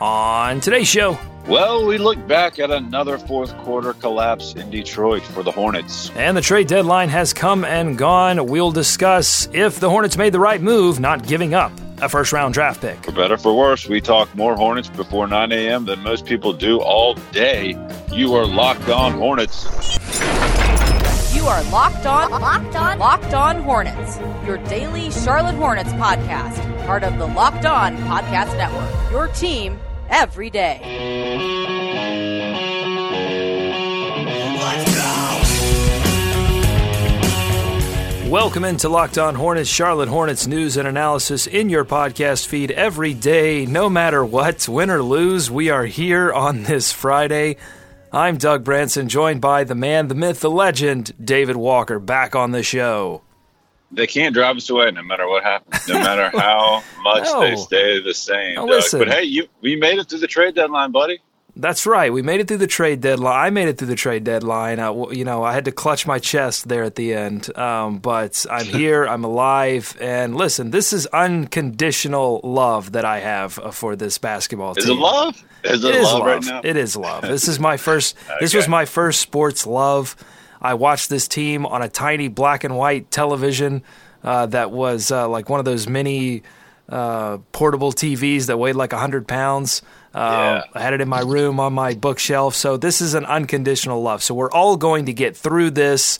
On today's show, Well, we look back at another fourth quarter collapse in Detroit for the Hornets. and the trade deadline has come and gone. We'll discuss if the Hornets made the right move, not giving up a first round draft pick. For better for worse, we talk more Hornets before 9 a.m. than most people do all day. You are locked on Hornets. You are locked on, locked on, locked on Hornets. Your daily Charlotte Hornets podcast, part of the Locked On Podcast Network. Your team every day. Welcome into Locked On Hornets, Charlotte Hornets news and analysis in your podcast feed every day, no matter what, win or lose. We are here on this Friday. I'm Doug Branson, joined by the man, the myth, the legend, David Walker, back on the show. They can't drive us away no matter what happens, no matter how much No. they stay the same. Listen. But hey, you we made it through the trade deadline, buddy. That's right. We made it through the trade deadline. I made it through the trade deadline. W- you know, I had to clutch my chest there at the end. Um, but I'm here. I'm alive. And listen, this is unconditional love that I have uh, for this basketball team. Is it love? Is it, It is love, love. right now? It is love. This is my first. This was my first sports love. I watched this team on a tiny black and white television uh, that was uh, like one of those mini uh, portable TVs that weighed like hundred pounds. Uh, Yeah. I had it in my room on my bookshelf. So this is an unconditional love. So we're all going to get through this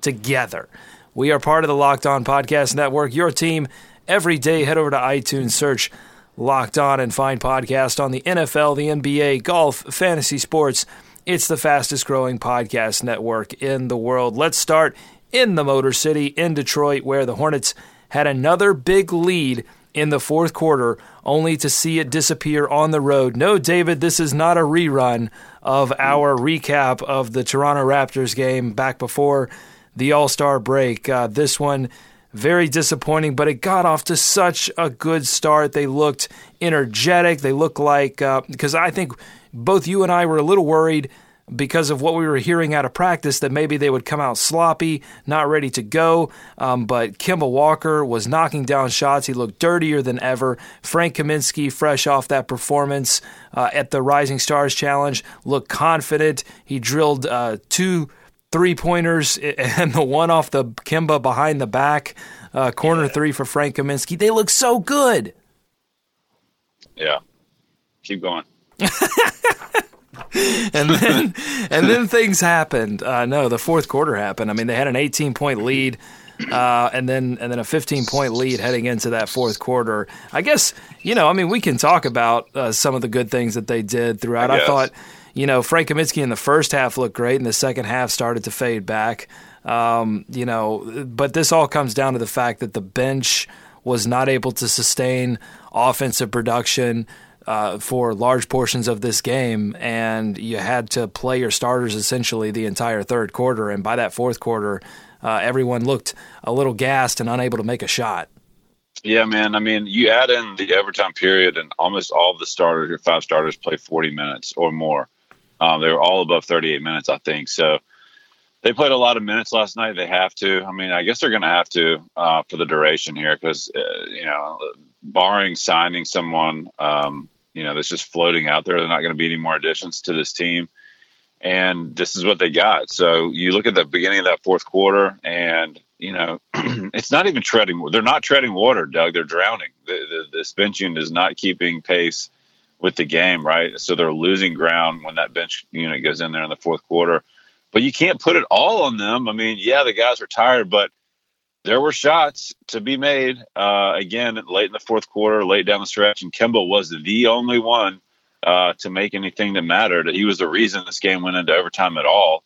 together. We are part of the Locked On Podcast Network. Your team every day. Head over to iTunes, search Locked On, and find podcast on the NFL, the NBA, golf, fantasy sports. It's the fastest growing podcast network in the world. Let's start in the Motor City in Detroit, where the Hornets had another big lead in the fourth quarter, only to see it disappear on the road. No, David, this is not a rerun of our recap of the Toronto Raptors game back before the All Star break. Uh, this one, very disappointing, but it got off to such a good start. They looked energetic. They looked like, because I think both you and I were a little worried because of what we were hearing out of practice that maybe they would come out sloppy, not ready to go. Um, but Kemba Walker was knocking down shots. He looked dirtier than ever. Frank Kaminsky, fresh off that performance uh, at the Rising Stars Challenge, looked confident. He drilled uh, two three pointers and the one off the Kemba behind the back, uh, corner three for Frank Kaminsky. They look so good. Yeah. Keep going. and then and then things happened. Uh, no, the fourth quarter happened. I mean, they had an 18 point lead, uh, and then and then a 15 point lead heading into that fourth quarter. I guess you know. I mean, we can talk about uh, some of the good things that they did throughout. I I, thought, you know, Frank Kaminsky in the first half looked great, and the second half started to fade back. Um, you know, but this all comes down to the fact that the bench was not able to sustain offensive production uh, for large portions of this game, and you had to play your starters essentially the entire third quarter. And by that fourth quarter, uh, everyone looked a little gassed and unable to make a shot. Yeah, man. I mean, you add in the overtime period, and almost all of the starters, your five starters, play 40 minutes or more. Um, they were all above 38 minutes, I think. So they played a lot of minutes last night. They have to. I mean, I guess they're going to have to uh, for the duration here because, uh, you know, barring signing someone, um, you know, that's just floating out there, they're not going to be any more additions to this team. And this is what they got. So you look at the beginning of that fourth quarter, and you know, it's not even treading. They're not treading water, Doug. They're drowning. The, the, this bench unit is not keeping pace with the game, right? So they're losing ground when that bench unit goes in there in the fourth quarter. But you can't put it all on them. I mean, yeah, the guys are tired, but there were shots to be made uh, again late in the fourth quarter, late down the stretch, and Kemba was the only one uh, to make anything that mattered. He was the reason this game went into overtime at all.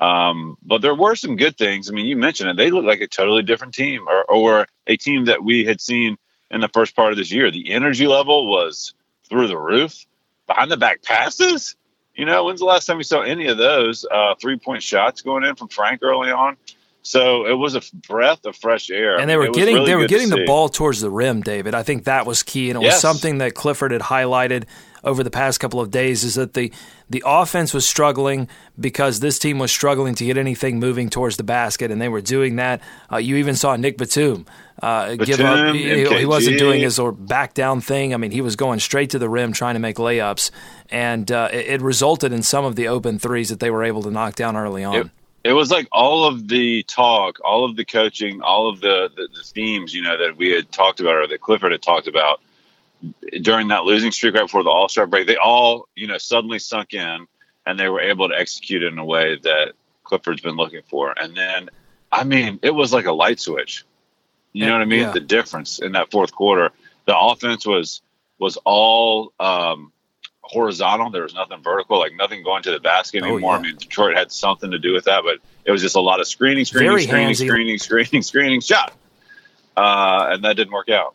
Um, but there were some good things. I mean, you mentioned it; they looked like a totally different team, or, or a team that we had seen in the first part of this year. The energy level was through the roof. Behind the back passes, You know, when's the last time you saw any of those uh, three point shots going in from Frank early on? So it was a breath of fresh air, and they were getting really they were getting the ball towards the rim, David. I think that was key, and it yes. was something that Clifford had highlighted over the past couple of days. Is that the the offense was struggling because this team was struggling to get anything moving towards the basket, and they were doing that. Uh, you even saw Nick Batum, uh, give up. He, he, wasn't doing his or back down thing. I mean, he was going straight to the rim trying to make layups, and uh, it, it, resulted in some of the open threes that they were able to knock down early on. It, it was like all of the talk, all of the coaching, all of the, the, the, themes, you know, that we had talked about or that Clifford had talked about during that losing streak right before the All Star break. They all, you know, suddenly sunk in, and they were able to execute in a way that Clifford's been looking for. And then, I mean, it was like a light switch. You know what I mean? Yeah. The difference in that fourth quarter, the offense was was all um, horizontal. There was nothing vertical, like nothing going to the basket oh, anymore. Oh, yeah. I mean, Detroit had something to do with that, but it was just a lot of screening, screening, Very screening, handsy. screening, screening, screening, shot, uh, and that didn't work out.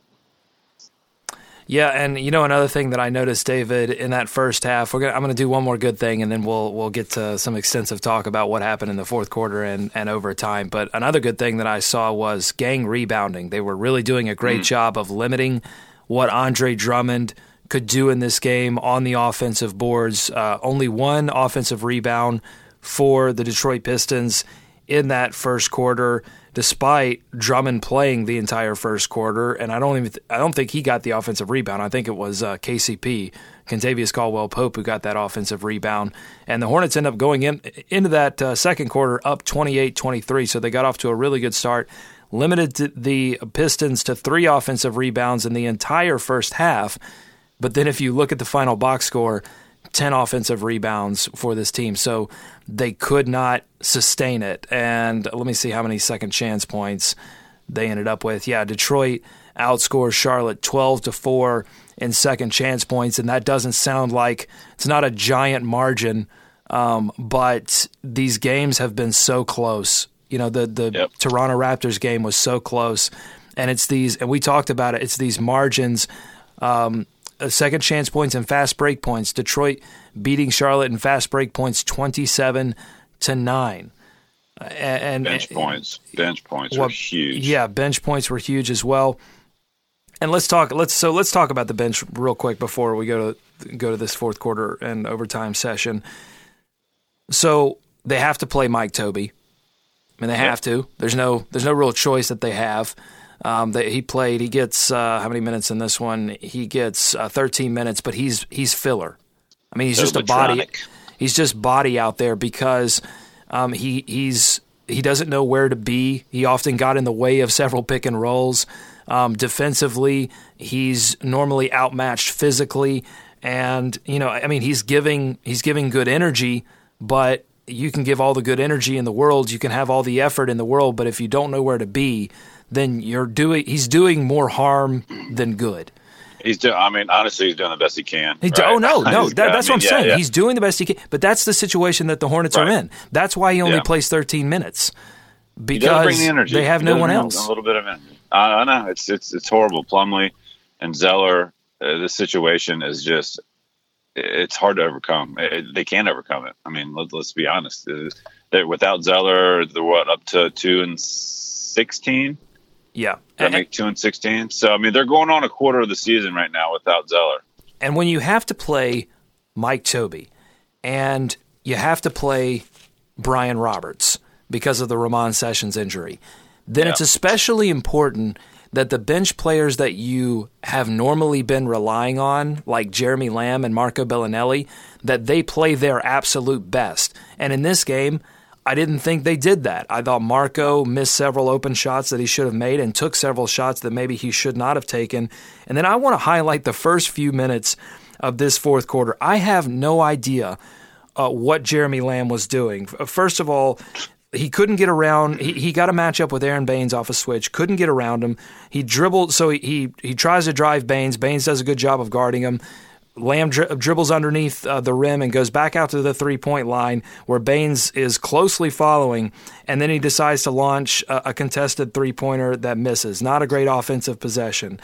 Yeah, and you know another thing that I noticed, David, in that first half, we're gonna, I'm going to do one more good thing, and then we'll we'll get to some extensive talk about what happened in the fourth quarter and and overtime. But another good thing that I saw was gang rebounding. They were really doing a great mm. job of limiting what Andre Drummond could do in this game on the offensive boards. Uh, only one offensive rebound for the Detroit Pistons in that first quarter, despite Drummond playing the entire first quarter. And I don't even th- I don't think he got the offensive rebound. I think it was uh, KCP, Kentavious Caldwell Pope, who got that offensive rebound. And the Hornets end up going in into that uh, second quarter up 28-23. So they got off to a really good start. Limited the Pistons to three offensive rebounds in the entire first half but then if you look at the final box score, 10 offensive rebounds for this team. So they could not sustain it. And let me see how many second chance points they ended up with. Yeah, Detroit outscores Charlotte 12 to 4 in second chance points and that doesn't sound like it's not a giant margin. Um, but these games have been so close. You know, the the yep. Toronto Raptors game was so close, and it's these, and we talked about it. It's these margins um, second chance points and fast break points. Detroit beating Charlotte in fast break points 27 to 9. Uh, and bench points, bench points well, were huge. Yeah, bench points were huge as well. And let's talk. Let's so let's talk about the bench real quick before we go to go to this fourth quarter and overtime session. So they have to play Mike Tobey. I mean, they have to. There's no there's no real choice that they have um, that he played. He gets uh, how many minutes in this one? He gets uh, 13 minutes, but he's he's filler. I mean, he's just a body. He's just body out there because um, he he's he doesn't know where to be. He often got in the way of several pick and rolls. Um, defensively, he's normally outmatched physically, and you know, I mean, he's giving he's giving good energy, but you can give all the good energy in the world, you can have all the effort in the world, but if you don't know where to be, then you're doing he's doing more harm than good. He's doing. I mean, honestly, he's doing the best he can. He right? oh no, no, that, that's what I'm yeah, saying. Yeah. He's doing the best he can. But that's the situation that the Hornets right. are in. That's why he only yeah. plays 13 minutes because the they have no one else. A little bit of energy. I, I know it's it's it's horrible. Plumlee and Zeller. Uh, this situation is just it's hard to overcome. It, they can't overcome it. I mean, let, us be honest. They're, without Zeller, they're what up to two and sixteen. Yeah, that make two and sixteen. So I mean, they're going on a quarter of the season right now without Zeller. And when you have to play Mike Tobey, and you have to play Brian Roberts because of the Ramon Sessions injury, then yeah. it's especially important that the bench players that you have normally been relying on, like Jeremy Lamb and Marco Belinelli, that they play their absolute best. And in this game, I didn't think they did that. I thought Marco missed several open shots that he should have made and took several shots that maybe he should not have taken. And then I want to highlight the first few minutes of this fourth quarter. I have no idea uh, what Jeremy Lamb was doing. First of all, he couldn't get around. He, he got a matchup with Aron Baynes off a switch. Couldn't get around him. He dribbled, so he, he he tries to drive Baynes. Baynes does a good job of guarding him. Lamb dri- dribbles underneath uh, the rim and goes back out to the three point line where Baynes is closely following, and then he decides to launch a, a contested three pointer that misses. Not a great offensive possession.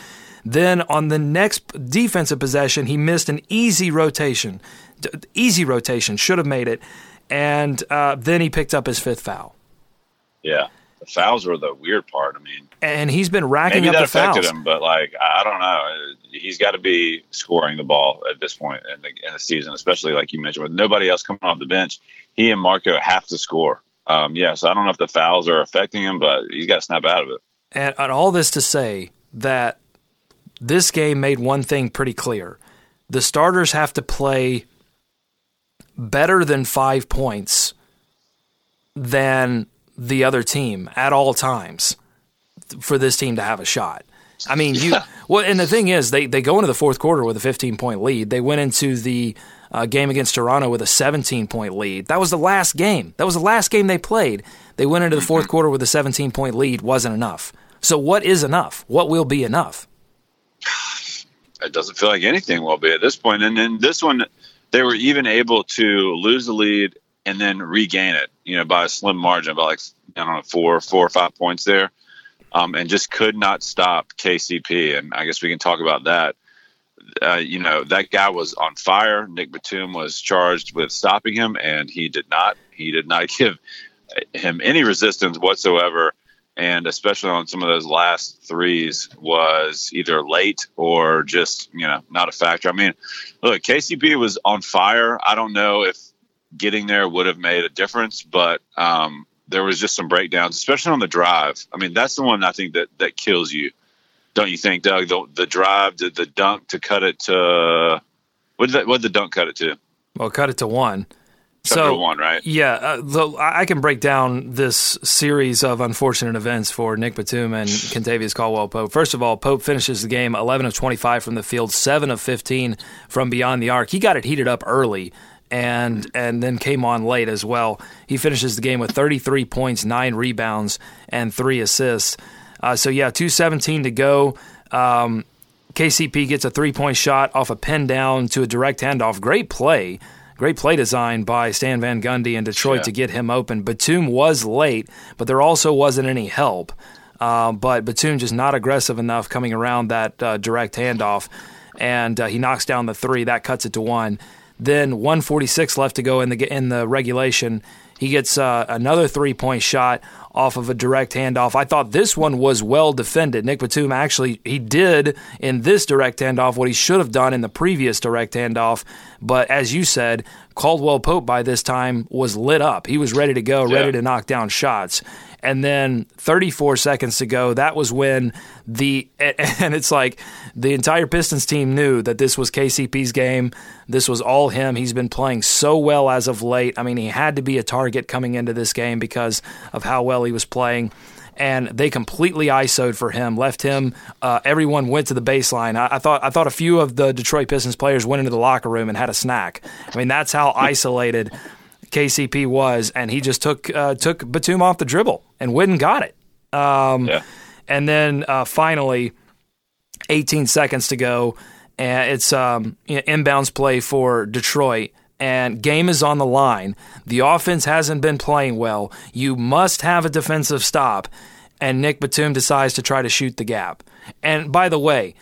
Then on the next defensive possession, he missed an easy rotation. easy rotation, should have made it. And uh, then he picked up his fifth foul. Yeah, the fouls were the weird part. I mean, and he's been racking maybe up that the affected fouls. him, but like I don't know, he's got to be scoring the ball at this point in the, in the season, especially like you mentioned, with nobody else coming off the bench. He and Marco have to score. Um, yeah, so I don't know if the fouls are affecting him, but he's got to snap out of it. And, and all this to say that this game made one thing pretty clear: the starters have to play better than five points than the other team at all times for this team to have a shot. I mean, you well, and the thing is, they they go into the fourth quarter with a 15 point lead. They went into the uh, game against Toronto with a 17 point lead. That was the last game. That was the last game they played. They went into the fourth quarter with a 17 point lead. Wasn't enough. So what is enough? What will be enough? It doesn't feel like anything will be at this point. And then this one, they were even able to lose the lead and then regain it, you know, by a slim margin, by like I don't know four, four or five points there, um, and just could not stop KCP. And I guess we can talk about that. Uh, you know, that guy was on fire. Nick Batum was charged with stopping him, and he did not. He did not give him any resistance whatsoever. And especially on some of those last threes, was either late or just you know not a factor. I mean, look, KCP was on fire. I don't know if getting there would have made a difference, but um, there was just some breakdowns, especially on the drive. I mean, that's the one I think that that kills you, don't you think, Doug? The, the drive, the, the dunk to cut it to what did that, what did the dunk cut it to? Well, cut it to one. Cut so to one, right? Yeah, uh, the, I can break down this series of unfortunate events for Nick Batum and Kentavious Caldwell Pope. First of all, Pope finishes the game 11 of 25 from the field, 7 of 15 from beyond the arc. He got it heated up early and and then came on late as well. He finishes the game with 33 points, 9 rebounds and 3 assists. Uh, so yeah, 217 to go. Um, KCP gets a three-point shot off a pin down to a direct handoff. Great play. Great play design by Stan Van Gundy in Detroit Yeah. to get him open. Batum was late, but there also wasn't any help. Uh, but Batum just not aggressive enough coming around that uh, direct handoff, and uh, he knocks down the three. That cuts it to one. Then 146 left to go in the in the regulation. He gets uh, another three point shot off of a direct handoff. I thought this one was well defended. Nick Batum actually he did in this direct handoff what he should have done in the previous direct handoff. But as you said, Caldwell Pope by this time was lit up. He was ready to go, Yeah. ready to knock down shots. And then 34 seconds to go, that was when the and it's like the entire Pistons team knew that this was KCP's game. This was all him. He's been playing so well as of late. I mean, he had to be a target coming into this game because of how well he was playing. And they completely ISO'd for him, left him. Uh, everyone went to the baseline. I, I thought I thought a few of the Detroit Pistons players went into the locker room and had a snack. I mean, that's how isolated KCP was, and he just took uh, took Batum off the dribble and and got it. Um, Yeah. And then uh, finally, 18 seconds to go, and it's um, you know, inbounds play for Detroit. And game is on the line. The offense hasn't been playing well. You must have a defensive stop. And Nick Batum decides to try to shoot the gap. And by the way,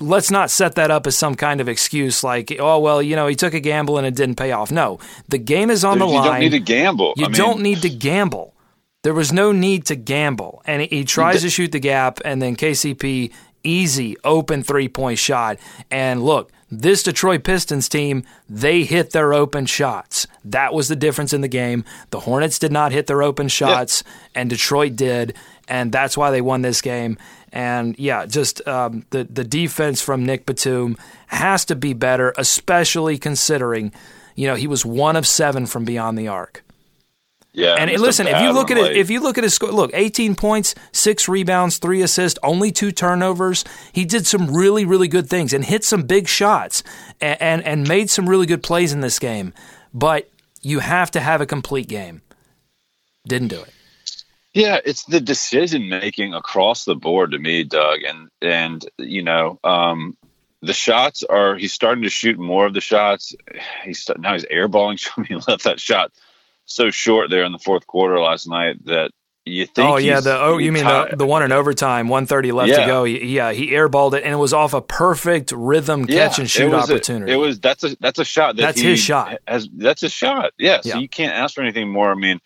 let's not set that up as some kind of excuse like, oh, well, you know, he took a gamble and it didn't pay off. No, the game is on Dude, the you line. don't need to gamble. You I mean, don't need to gamble. There was no need to gamble. And he, he tries to shoot the gap, and then KCP, easy, open three point shot. And look, this Detroit Pistons team, they hit their open shots. That was the difference in the game. The Hornets did not hit their open shots, and Detroit did. And that's why they won this game. And yeah, just um, the the defense from Nick Batum has to be better, especially considering, you know, he was one of seven from beyond the arc. Yeah, And listen, if you look at it, if you look at his score, look, 18 points, six rebounds, three assists, only two turnovers. He did some really, really good things and hit some big shots and, and, and made some really good plays in this game. But you have to have a complete game. Didn't do it. Yeah, it's the decision making across the board to me, Doug, and and you know, um, the shots are he's starting to shoot more of the shots. He's now he's airballing. He left that shot so short there in the fourth quarter last night that you think. Oh yeah, the oh you mean the, the one in overtime, one thirty left Yeah. to go. Yeah, he airballed it, and it was off a perfect rhythm catch and shoot it was a- opportunity. it was that's a that's a shot. That That's he his shot. Has, that's a shot. Yeah. So Yeah. you can't ask for anything more. I mean,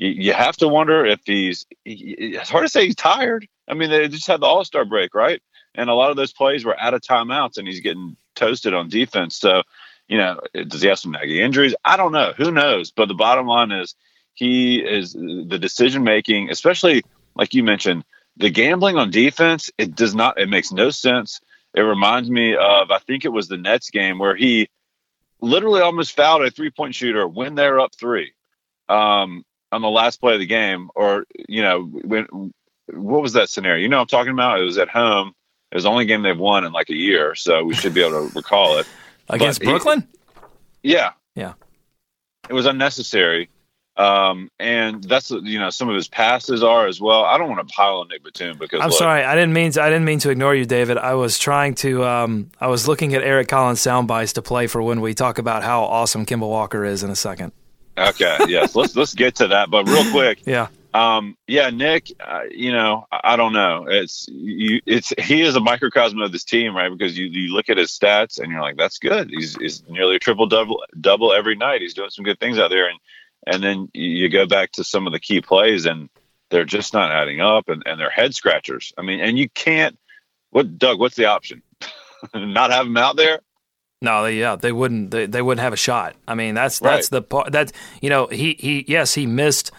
you, have to wonder if he's. he- It's hard to say he's tired. I mean, they just had the All Star break, right? And a lot of those plays were out of timeouts, and he's getting toasted on defense. So, you know, does he have some nagging injuries? I don't know. Who knows? But the bottom line is, he is the decision making, especially like you mentioned, the gambling on defense. It does not. It makes no sense. It reminds me of I think it was the Nets game where he literally almost fouled a three point shooter when they're up three um, on the last play of the game. Or you know, when what was that scenario? You know, what I'm talking about. It was at home. It was the only game they've won in like a year, so we should be able to recall it. against but he- Brooklyn. Yeah, Yeah. it was unnecessary. Um, and that's you know some of his passes are as well. I don't want to pile on Nick Batum because I'm look, sorry, I didn't mean to. I didn't mean to ignore you, David. I was trying to. Um, I was looking at Eric Collins sound bites to play for when we talk about how awesome Kemba Walker is in a second. Okay, yes, let's let's get to that. But real quick, Yeah, um, yeah, Nick, uh, you know, I, I don't know. It's you. It's he is a microcosm of this team, right? Because you, you look at his stats and you're like, that's good. He's, he's nearly a triple double double every night. He's doing some good things out there, and and then you go back to some of the key plays, and they're just not adding up, and, and they're head scratchers. I mean, and you can't. What Doug? What's the option? not have him out there? No, they, yeah, they wouldn't. They, they wouldn't have a shot. I mean, that's that's the part. That you know, he he yes, he missed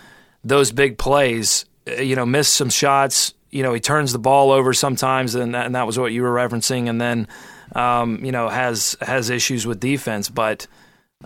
those big plays. uh, You know, missed some shots. You know, he turns the ball over sometimes, and that, and that was what you were referencing. And then, um, you know, has has issues with defense, but.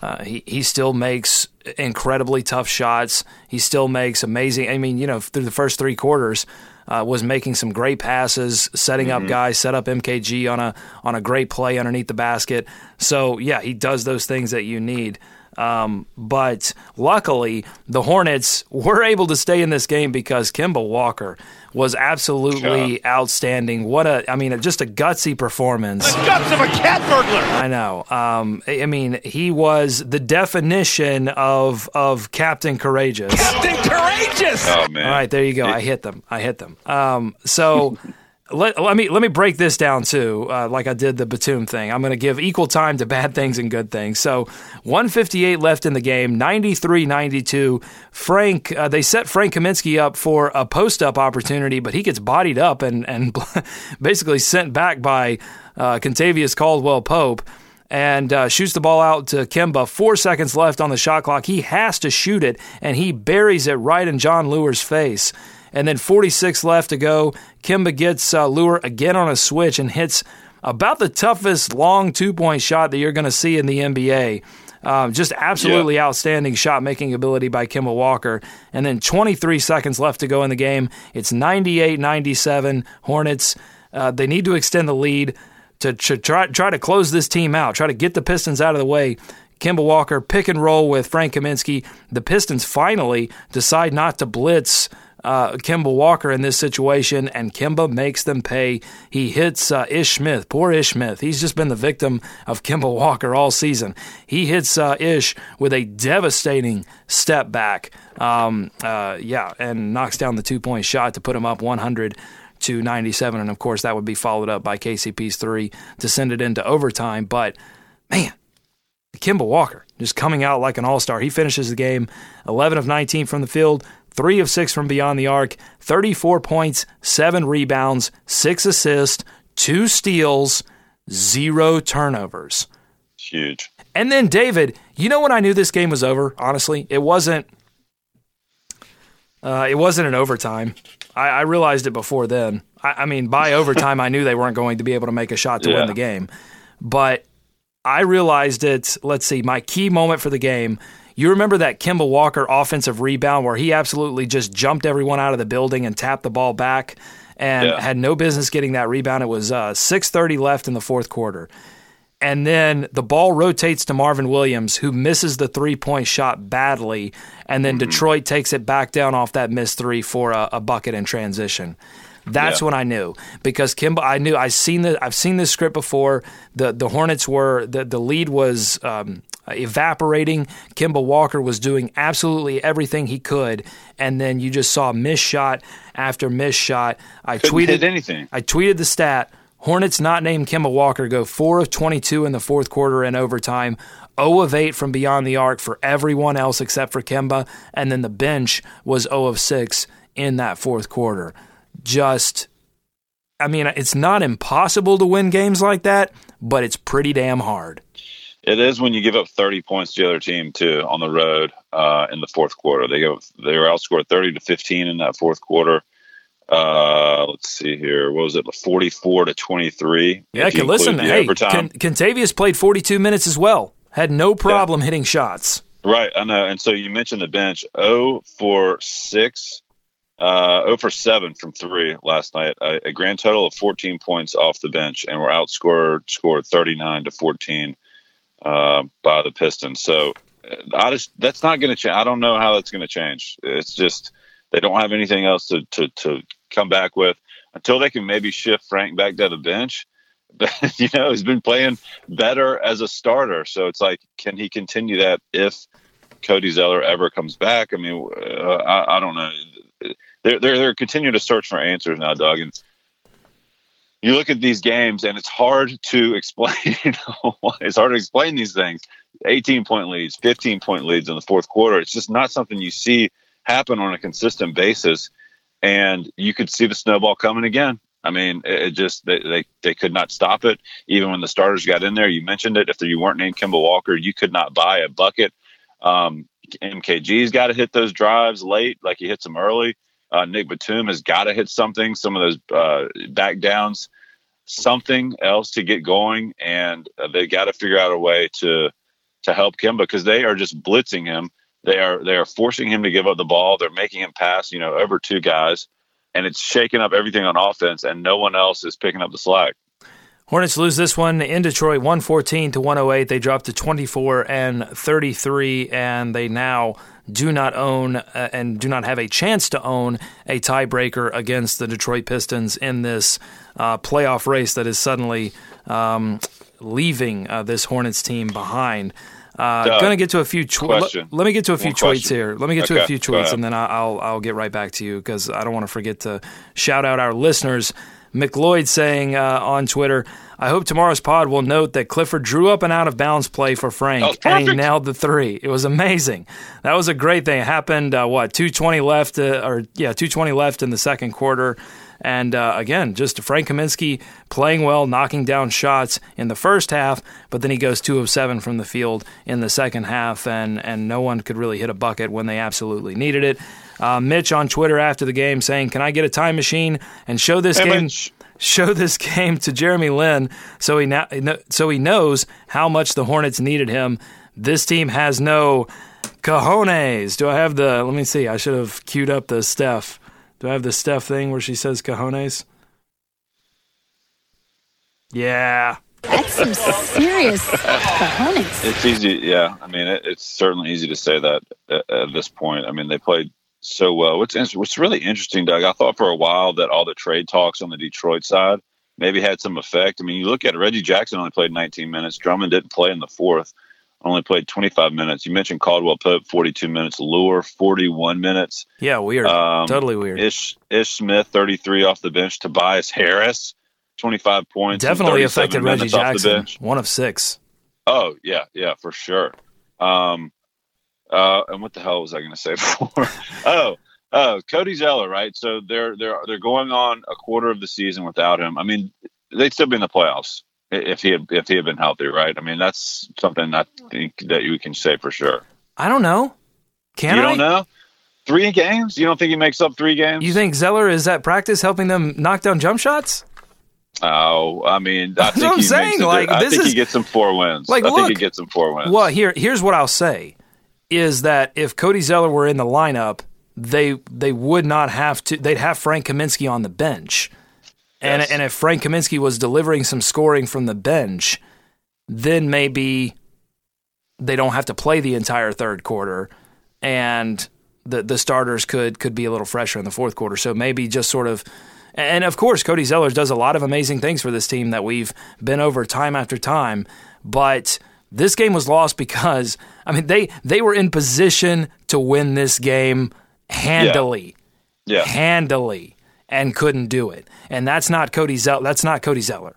Uh, he he still makes incredibly tough shots. He still makes amazing. I mean, you know, through the first three quarters, uh, was making some great passes, setting up guys, set up MKG on a on a great play underneath the basket. So yeah, he does those things that you need. Um, but luckily, the Hornets were able to stay in this game because Kemba Walker was absolutely outstanding. What a, I mean, just a gutsy performance. The guts of a cat burglar. I know. Um, I I mean, he was the definition of of Captain Courageous. Captain Courageous. Oh man! All right, there you go. I hit them. I hit them. Um, so let, let me let me break this down too, uh, like I did the Batum thing. I'm going to give equal time to bad things and good things. So 158 left in the game, 93-92. Frank, uh, they set Frank Kaminsky up for a post up opportunity, but he gets bodied up and and basically sent back by uh, Kentavious Caldwell Pope and uh, shoots the ball out to Kemba. Four seconds left on the shot clock. He has to shoot it, and he buries it right in Jon Leuer's face. And then 46 left to go. Kemba gets uh, Leuer again on a switch and hits about the toughest long two point shot that you're going to see in the NBA. Um, just absolutely outstanding shot making ability by Kemba Walker. And then 23 seconds left to go in the game. It's 98 97 Hornets. Uh, they need to extend the lead to, to try, try to close this team out, try to get the Pistons out of the way. Kemba Walker pick and roll with Frank Kaminsky. The Pistons finally decide not to blitz uh, Walker in this situation, and Kemba makes them pay. He hits uh, Ish Smith. Poor Ish Smith. He's just been the victim of Kemba Walker all season. He hits uh, Ish with a devastating step back. Um, uh, yeah, and knocks down the two point shot to put him up 100 to 97. And of course, that would be followed up by KCP's three to send it into overtime. But man, Kemba Walker just coming out like an all star. He finishes the game 11 of 19 from the field, 3 of 6 from beyond the arc, 34 points, 7 rebounds, 6 assists, 2 steals, 0 turnovers. Huge. And then, David, you know when I knew this game was over? Honestly, it wasn't. Uh, it wasn't an overtime. I, I realized it before then. I, I mean, by overtime, I knew they weren't going to be able to make a shot to Yeah. win the game. But I realized it. Let's see, my key moment for the game. You remember that Kemba Walker offensive rebound where he absolutely just jumped everyone out of the building and tapped the ball back and Yeah. had no business getting that rebound. It was uh, 6:30 left in the fourth quarter. And then the ball rotates to Marvin Williams, who misses the three point shot badly. And then Detroit takes it back down off that missed three for a, a bucket in transition. That's Yeah. when I knew because Kemba. I knew I seen the I've seen this script before. The the Hornets were the the lead was um, uh, evaporating. Kemba Walker was doing absolutely everything he could, and then you just saw miss shot after miss shot. I Couldn't tweeted anything. I tweeted the stat. Hornets not named Kemba Walker go 4 of 22 in the fourth quarter and overtime, 0 of 8 from beyond the arc for everyone else except for Kemba, and then the bench was 0 of 6 in that fourth quarter. Just I mean, it's not impossible to win games like that, but it's pretty damn hard. It is when you give up 30 points to the other team too on the road uh, in the fourth quarter. They go they were outscored 30 to 15 in that fourth quarter. Uh, let's see here. What was it? 44 to 23. Yeah, can listen. Hey, Con- Kentavious played 42 minutes as well. Had no problem yeah. hitting shots. Right, I know. And so you mentioned the bench. 0 for 6, uh, 0 for 7 from 3 last night. A, a, grand total of 14 points off the bench, and we're outscored scored 39 to 14 uh, by the Pistons. So uh, I just that's not going to change. I don't know how that's going to change. It's just they don't have anything else to, to, to come back with until they can maybe shift Frank back to the bench. you know, he's been playing better as a starter. So it's like, can he continue that if Cody Zeller ever comes back? I mean, uh, I, I, don't know. They're, they're, they're continuing to search for answers now, Doug. And you look at these games and it's hard to explain. it's hard to explain these things. 18 point leads, 15 point leads in the fourth quarter. It's just not something you see happen on a consistent basis. And you could see the snowball coming again. I mean, it, just they, they, they could not stop it. Even when the starters got in there, you mentioned it. If you weren't named Kemba Walker, you could not buy a bucket. Um, MKG's got to hit those drives late, like he hits them early. Uh, Nick Batum has got to hit something, some of those uh, back downs, something else to get going, and uh, they got to figure out a way to to help Kemba because they are just blitzing him. They are they are forcing him to give up the ball. They're making him pass, you know, over two guys and it's shaking up everything on offense, and no one else is picking up the slack. Hornets lose this one in Detroit, 114 to 108. They drop to 24 and 33, and they now do not own uh, and do not have a chance to own a tiebreaker against the Detroit Pistons in this uh, playoff race that is suddenly um, leaving uh, this Hornets team behind. Uh, going to get to a few. Tw- let, let, me get to a few One tweets question. here. Let me get okay. to a few tweets, and then I'll I'll get right back to you because I don't want to forget to shout out our listeners. McLeod saying uh, on Twitter, I hope tomorrow's pod will note that Clifford drew up an out of bounds play for Frank and he nailed the three. It was amazing. That was a great thing. It happened, uh, what, 220 left, uh, or yeah, 220 left in the second quarter. And uh, again, just Frank Kaminsky playing well, knocking down shots in the first half, but then he goes two of seven from the field in the second half, and, and no one could really hit a bucket when they absolutely needed it. Uh, Mitch on Twitter after the game saying, "Can I get a time machine and show this hey, game?" Mitch. Show this game to Jeremy Lin so he na- so he knows how much the Hornets needed him. This team has no cojones. Do I have the? Let me see. I should have queued up the Steph. Do I have the Steph thing where she says cojones? Yeah. That's some serious cojones. It's easy, yeah. I mean, it, it's certainly easy to say that at, at, this point. I mean, they played so well. What's what's really interesting, Doug? I thought for a while that all the trade talks on the Detroit side maybe had some effect. I mean, you look at it, Reggie Jackson only played 19 minutes. Drummond didn't play in the fourth only played 25 minutes. You mentioned Caldwell Pope, 42 minutes. Leuer, 41 minutes. Yeah, weird. Um, totally weird. Ish, Ish Smith, 33 off the bench. Tobias Harris, 25 points. Definitely affected Reggie Jackson. One of six. Oh, yeah, yeah, for sure. Um, uh, and what the hell was I going to say before? oh, oh, Cody Zeller, right? So they're they're they're going on a quarter of the season without him. I mean, they'd still be in the playoffs if he had, if he had been healthy, right? I mean, that's something I think that you can say for sure. I don't know. Can you I? don't know? Three games? You don't think he makes up three games? You think Zeller is at practice helping them knock down jump shots? Oh, I mean, I think, saying, like, I think is, he gets some four wins. Like, I look, think he gets some four wins. Well, here, here's what I'll say: is that if Cody Zeller were in the lineup, they they would not have to. They'd have Frank Kaminsky on the bench and and if Frank Kaminsky was delivering some scoring from the bench, then maybe they don't have to play the entire third quarter, and the the starters could could be a little fresher in the fourth quarter. So maybe just sort of. And of course, Cody Zellers does a lot of amazing things for this team that we've been over time after time. But This game was lost because I mean they they were in position to win this game handily, Yeah. handily, and couldn't do it. And that's not Cody Zeller. That's not Cody Zeller.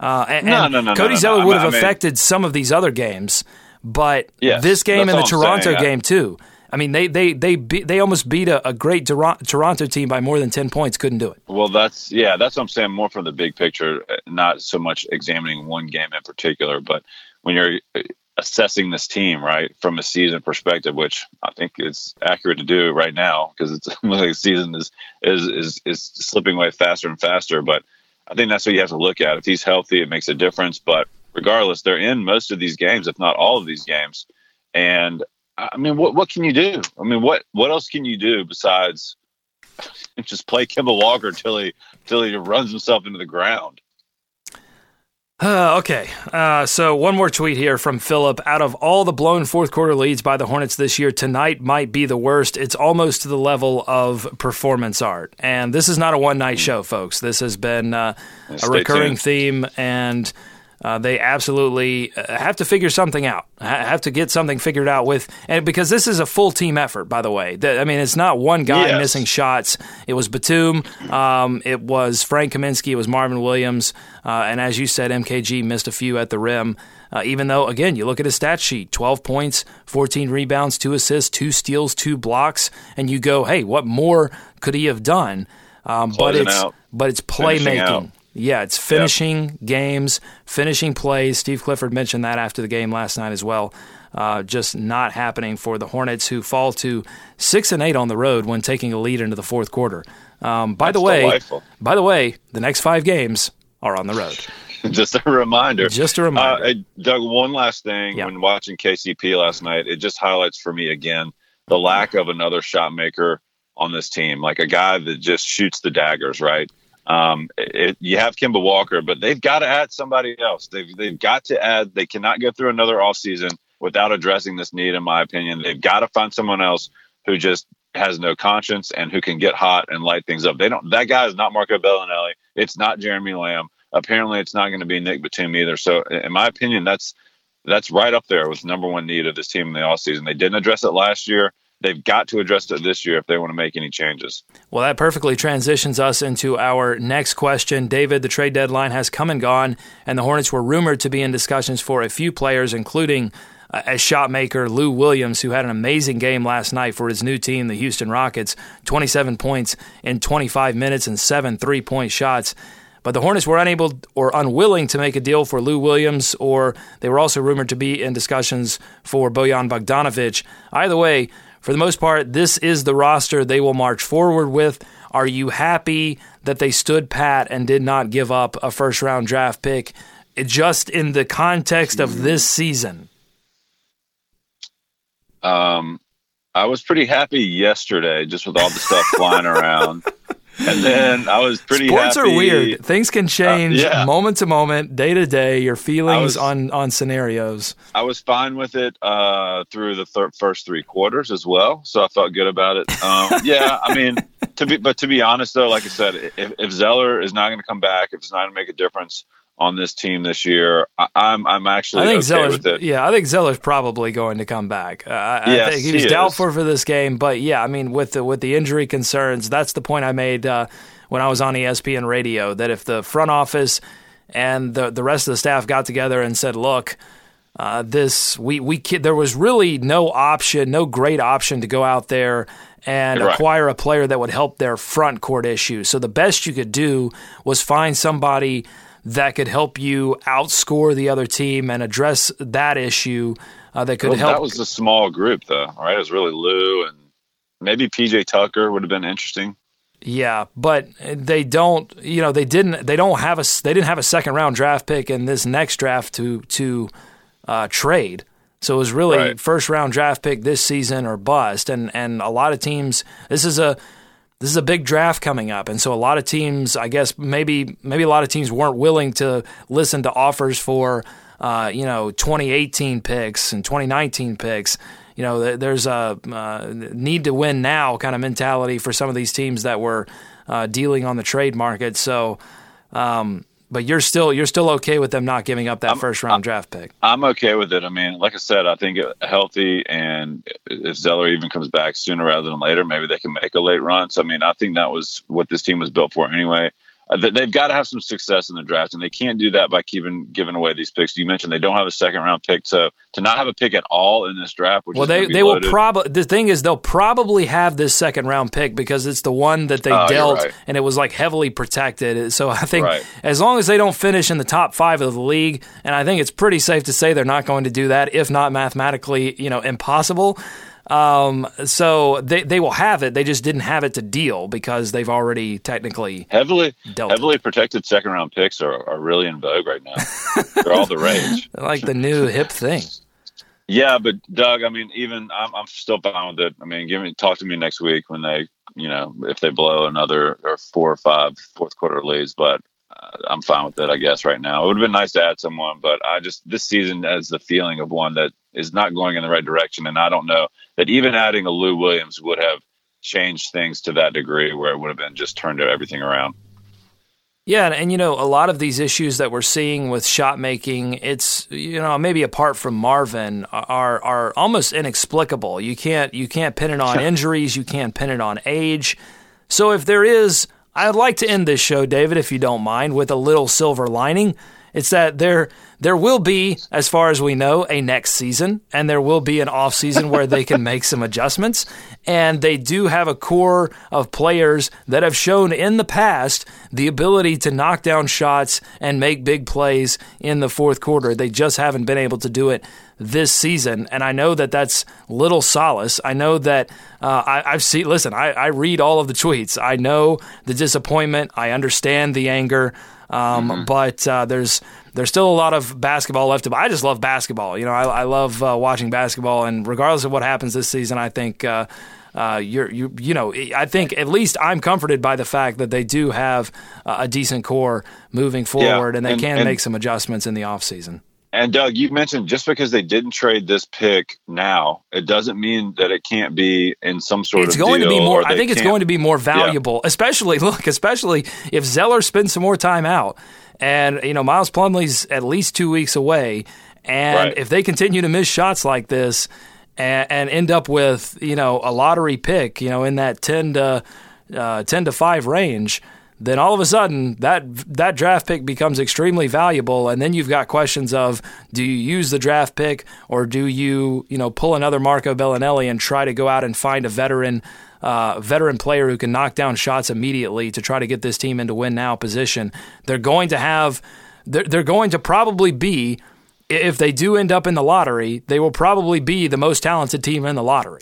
Uh, and, No, and no, no, Cody no, no. Zeller would have I mean- affected some of these other games, but Yes, this game and the Toronto saying. Game too. I mean, they they they beat, they almost beat a, a great Toron- Toronto team by more than ten points. Couldn't do it. Well, that's yeah, that's what I'm saying. More from the big picture, not so much examining one game in particular, but when you're uh, assessing this team, right, from a season perspective, which I think is accurate to do right now because it's like the season is is is is slipping away faster and faster. But I think that's what you have to look at. If he's healthy, it makes a difference. But regardless, they're in most of these games, if not all of these games, and I mean, what what can you do? I mean, what what else can you do besides just play Kemba Walker till he till he runs himself into the ground? Uh, okay, uh, so one more tweet here from Philip. Out of all the blown fourth quarter leads by the Hornets this year, tonight might be the worst. It's almost to the level of performance art. And this is not a one night show, folks. This has been uh, a recurring tuned. theme, and uh, they absolutely uh, have to figure something out. Have to get something figured out with, and because this is a full team effort, by the way. I mean, it's not one guy Yes. missing shots. It was Batum, um, it was Frank Kaminsky, it was Marvin Williams, uh, and as you said, MKG missed a few at the rim. Uh, even though, again, you look at his stat sheet 12 points, 14 rebounds, 2 assists, 2 steals, 2 blocks, and you go, hey, what more could he have done? Um, but it's out. but it's playmaking. Yeah, it's finishing games, finishing plays. Steve Clifford mentioned that after the game last night as well. Uh, just not happening for the Hornets, who fall to six and eight on the road when taking a lead into the fourth quarter. Um, by the way, delightful. by the way, the next five games are on the road. just a reminder. Just a reminder. Uh, uh, Doug, one last thing. When watching KCP last night, it just highlights for me again the lack of another shot maker on this team, like a guy that just shoots the daggers, right? Um, it, you have Kemba Walker, but they've got to add somebody else. They've they've got to add. They cannot go through another off season without addressing this need. In my opinion, they've got to find someone else who just has no conscience and who can get hot and light things up. They don't. That guy is not Marco Belinelli. It's not Jeremy Lamb. Apparently, it's not going to be Nick Batum either. So, in my opinion, that's that's right up there with number one need of this team in the offseason. They didn't address it last year. They've got to address it this year if they want to make any changes. Well, that perfectly transitions us into our next question. David, the trade deadline has come and gone, and the Hornets were rumored to be in discussions for a few players, including a shot maker, Lou Williams, who had an amazing game last night for his new team, the Houston Rockets 27 points in 25 minutes and seven three point shots. But the Hornets were unable or unwilling to make a deal for Lou Williams, or they were also rumored to be in discussions for Bojan Bogdanovic. Either way, for the most part, this is the roster they will march forward with. Are you happy that they stood pat and did not give up a first round draft pick just in the context of this season? Um, I was pretty happy yesterday, just with all the stuff flying around, and then I was pretty. Sports happy. are weird. Things can change Uh, yeah. moment to moment, day to day. Your feelings was- on on scenarios. I was fine with it uh, through the thir- first three quarters as well, so I felt good about it. Um, yeah, I mean, to be but to be honest though, like I said, if, if Zeller is not going to come back, if it's not going to make a difference on this team this year, I, I'm I'm actually I think okay Zeller's with it. yeah, I think Zeller's probably going to come back. Uh, I, Yes, I think he he's is. doubtful for this game, but yeah, I mean with the with the injury concerns, that's the point I made uh, when I was on ESPN Radio that if the front office and the the rest of the staff got together and said, "Look, uh, this we we there was really no option, no great option to go out there and Right. acquire a player that would help their front court issues. So the best you could do was find somebody that could help you outscore the other team and address that issue uh, that could Well, help. that was a small group though, right? It was really Lou and maybe PJ Tucker would have been interesting. Yeah, but they don't. You know, they didn't. They don't have a. They didn't have a second round draft pick in this next draft to to uh, trade. So it was really Right. first round draft pick this season or bust. And and a lot of teams. This is a this is a big draft coming up, and so a lot of teams. I guess maybe maybe a lot of teams weren't willing to listen to offers for uh, you know 2018 picks and 2019 picks. You know, there's a uh, need to win now kind of mentality for some of these teams that were uh, dealing on the trade market. So um, but you're still you're still okay with them not giving up that I'm, first round I'm, draft pick. I'm okay with it. I mean, like I said, I think healthy and if Zeller even comes back sooner rather than later, maybe they can make a late run. So I mean, I think that was what this team was built for anyway. Uh, they've got to have some success in the draft, and they can't do that by keeping giving away these picks. You mentioned they don't have a second round pick, so to not have a pick at all in this draft, well, they they loaded. will probably the thing is they'll probably have this second round pick because it's the one that they uh, dealt, right. and it was like heavily protected. So I think right. as long as they don't finish in the top five of the league, and I think it's pretty safe to say they're not going to do that, if not mathematically, you know, impossible. Um, so they, they will have it. They just didn't have it to deal because they've already technically heavily heavily it. protected second round picks are, are really in vogue right now. They're all the rage. like the new hip thing. Yeah, but Doug, I mean, even I'm, I'm still fine with it. I mean, give me talk to me next week when they, you know, if they blow another or four or five fourth quarter leads. But uh, I'm fine with it, I guess, right now. It would have been nice to add someone, but I just this season has the feeling of one that is not going in the right direction, and I don't know that even adding a Lou Williams would have changed things to that degree where it would have been just turned everything around. Yeah, and, and, you know, a lot of these issues that we're seeing with shot making, it's you know maybe apart from Marvin, are are almost inexplicable. You can't you can't pin it on injuries, you can't pin it on age. So if there is I'd like to end this show, David, if you don't mind, with a little silver lining. It's that there there will be, as far as we know, a next season, and there will be an off season where they can make some adjustments. And they do have a core of players that have shown in the past the ability to knock down shots and make big plays in the fourth quarter. They just haven't been able to do it this season. And I know that that's little solace. I know that uh, I, have seen, listen, I, I, read all of the tweets. I know the disappointment. I understand the anger. Um, mm-hmm. But uh, there's there's still a lot of basketball left to. I just love basketball. You know, I, I love uh, watching basketball, and regardless of what happens this season, I think uh, uh, you're you you know I think at least I'm comforted by the fact that they do have a decent core moving forward, yeah, and they and, can and, make some adjustments in the offseason. And Doug, you mentioned just because they didn't trade this pick now, it doesn't mean that it can't be in some sort it's of. It's going to be more. I think it's going to be more valuable, yeah. especially look, especially if Zeller spends some more time out, and you know Miles Plumlee's at least two weeks away, and right. if they continue to miss shots like this, and, and, end up with you know a lottery pick, you know in that ten to uh, ten to five range then all of a sudden that that draft pick becomes extremely valuable. And then you've got questions of do you use the draft pick or do you you know pull another Marco Belinelli and try to go out and find a veteran uh, veteran player who can knock down shots immediately to try to get this team into win now position? They're going to have they're, they're going to probably be if they do end up in the lottery they will probably be the most talented team in the lottery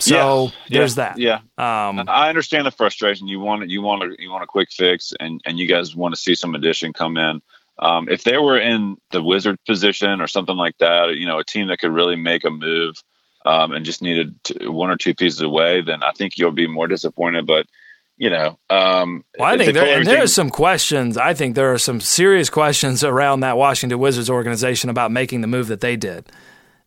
so yeah, there's yeah, that. Yeah, um, I understand the frustration. You want it. you want a, you want a quick fix, and and you guys want to see some addition come in. Um, if they were in the wizard position or something like that, you know, a team that could really make a move um, and just needed to, one or two pieces away, then I think you'll be more disappointed. But you know, um, well, I think there, and there are some questions. I think there are some serious questions around that Washington Wizards organization about making the move that they did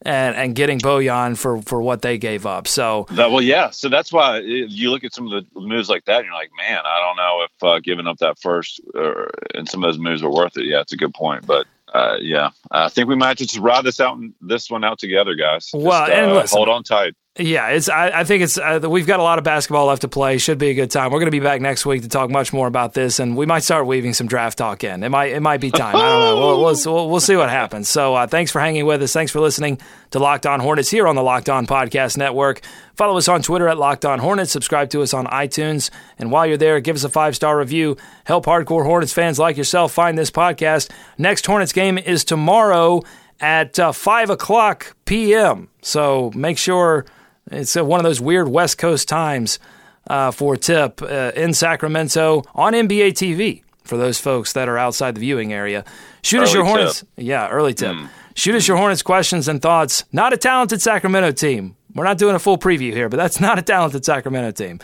and and getting Bojan for for what they gave up. So that, well, yeah. So that's why you look at some of the moves like that, and you're like, man, I don't know if uh, giving up that first uh, and some of those moves are worth it. Yeah, it's a good point, but. Uh, yeah, I think we might just ride this out, this one out together, guys. Just, well, and uh, listen, hold on tight. Yeah, it's. I, I think it's. Uh, we've got a lot of basketball left to play. Should be a good time. We're going to be back next week to talk much more about this, and we might start weaving some draft talk in. It might. It might be time. I don't know. We'll, we'll, we'll see what happens. So, uh, thanks for hanging with us. Thanks for listening to Locked On Hornets here on the Locked On Podcast Network. Follow us on Twitter at Locked On Hornets. Subscribe to us on iTunes, and while you're there, give us a five star review. Help hardcore Hornets fans like yourself find this podcast. Next Hornets game is tomorrow at uh, five o'clock p.m. So make sure it's uh, one of those weird West Coast times uh, for tip uh, in Sacramento on NBA TV for those folks that are outside the viewing area. Shoot early us your Hornets. Yeah, early tip. Mm. Shoot us your Hornets questions and thoughts. Not a talented Sacramento team. We're not doing a full preview here, but that's not a talented Sacramento team.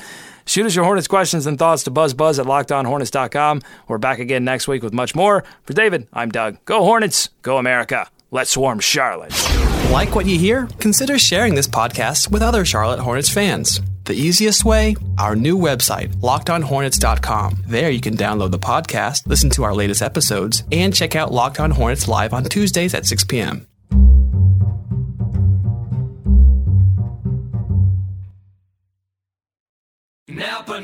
Shoot us your Hornets questions and thoughts to buzzbuzz at lockedonhornets.com. We're back again next week with much more. For David, I'm Doug. Go Hornets. Go America. Let's swarm Charlotte. Like what you hear? Consider sharing this podcast with other Charlotte Hornets fans. The easiest way? Our new website, lockedonhornets.com. There you can download the podcast, listen to our latest episodes, and check out Locked On Hornets live on Tuesdays at 6 p.m. Napa. It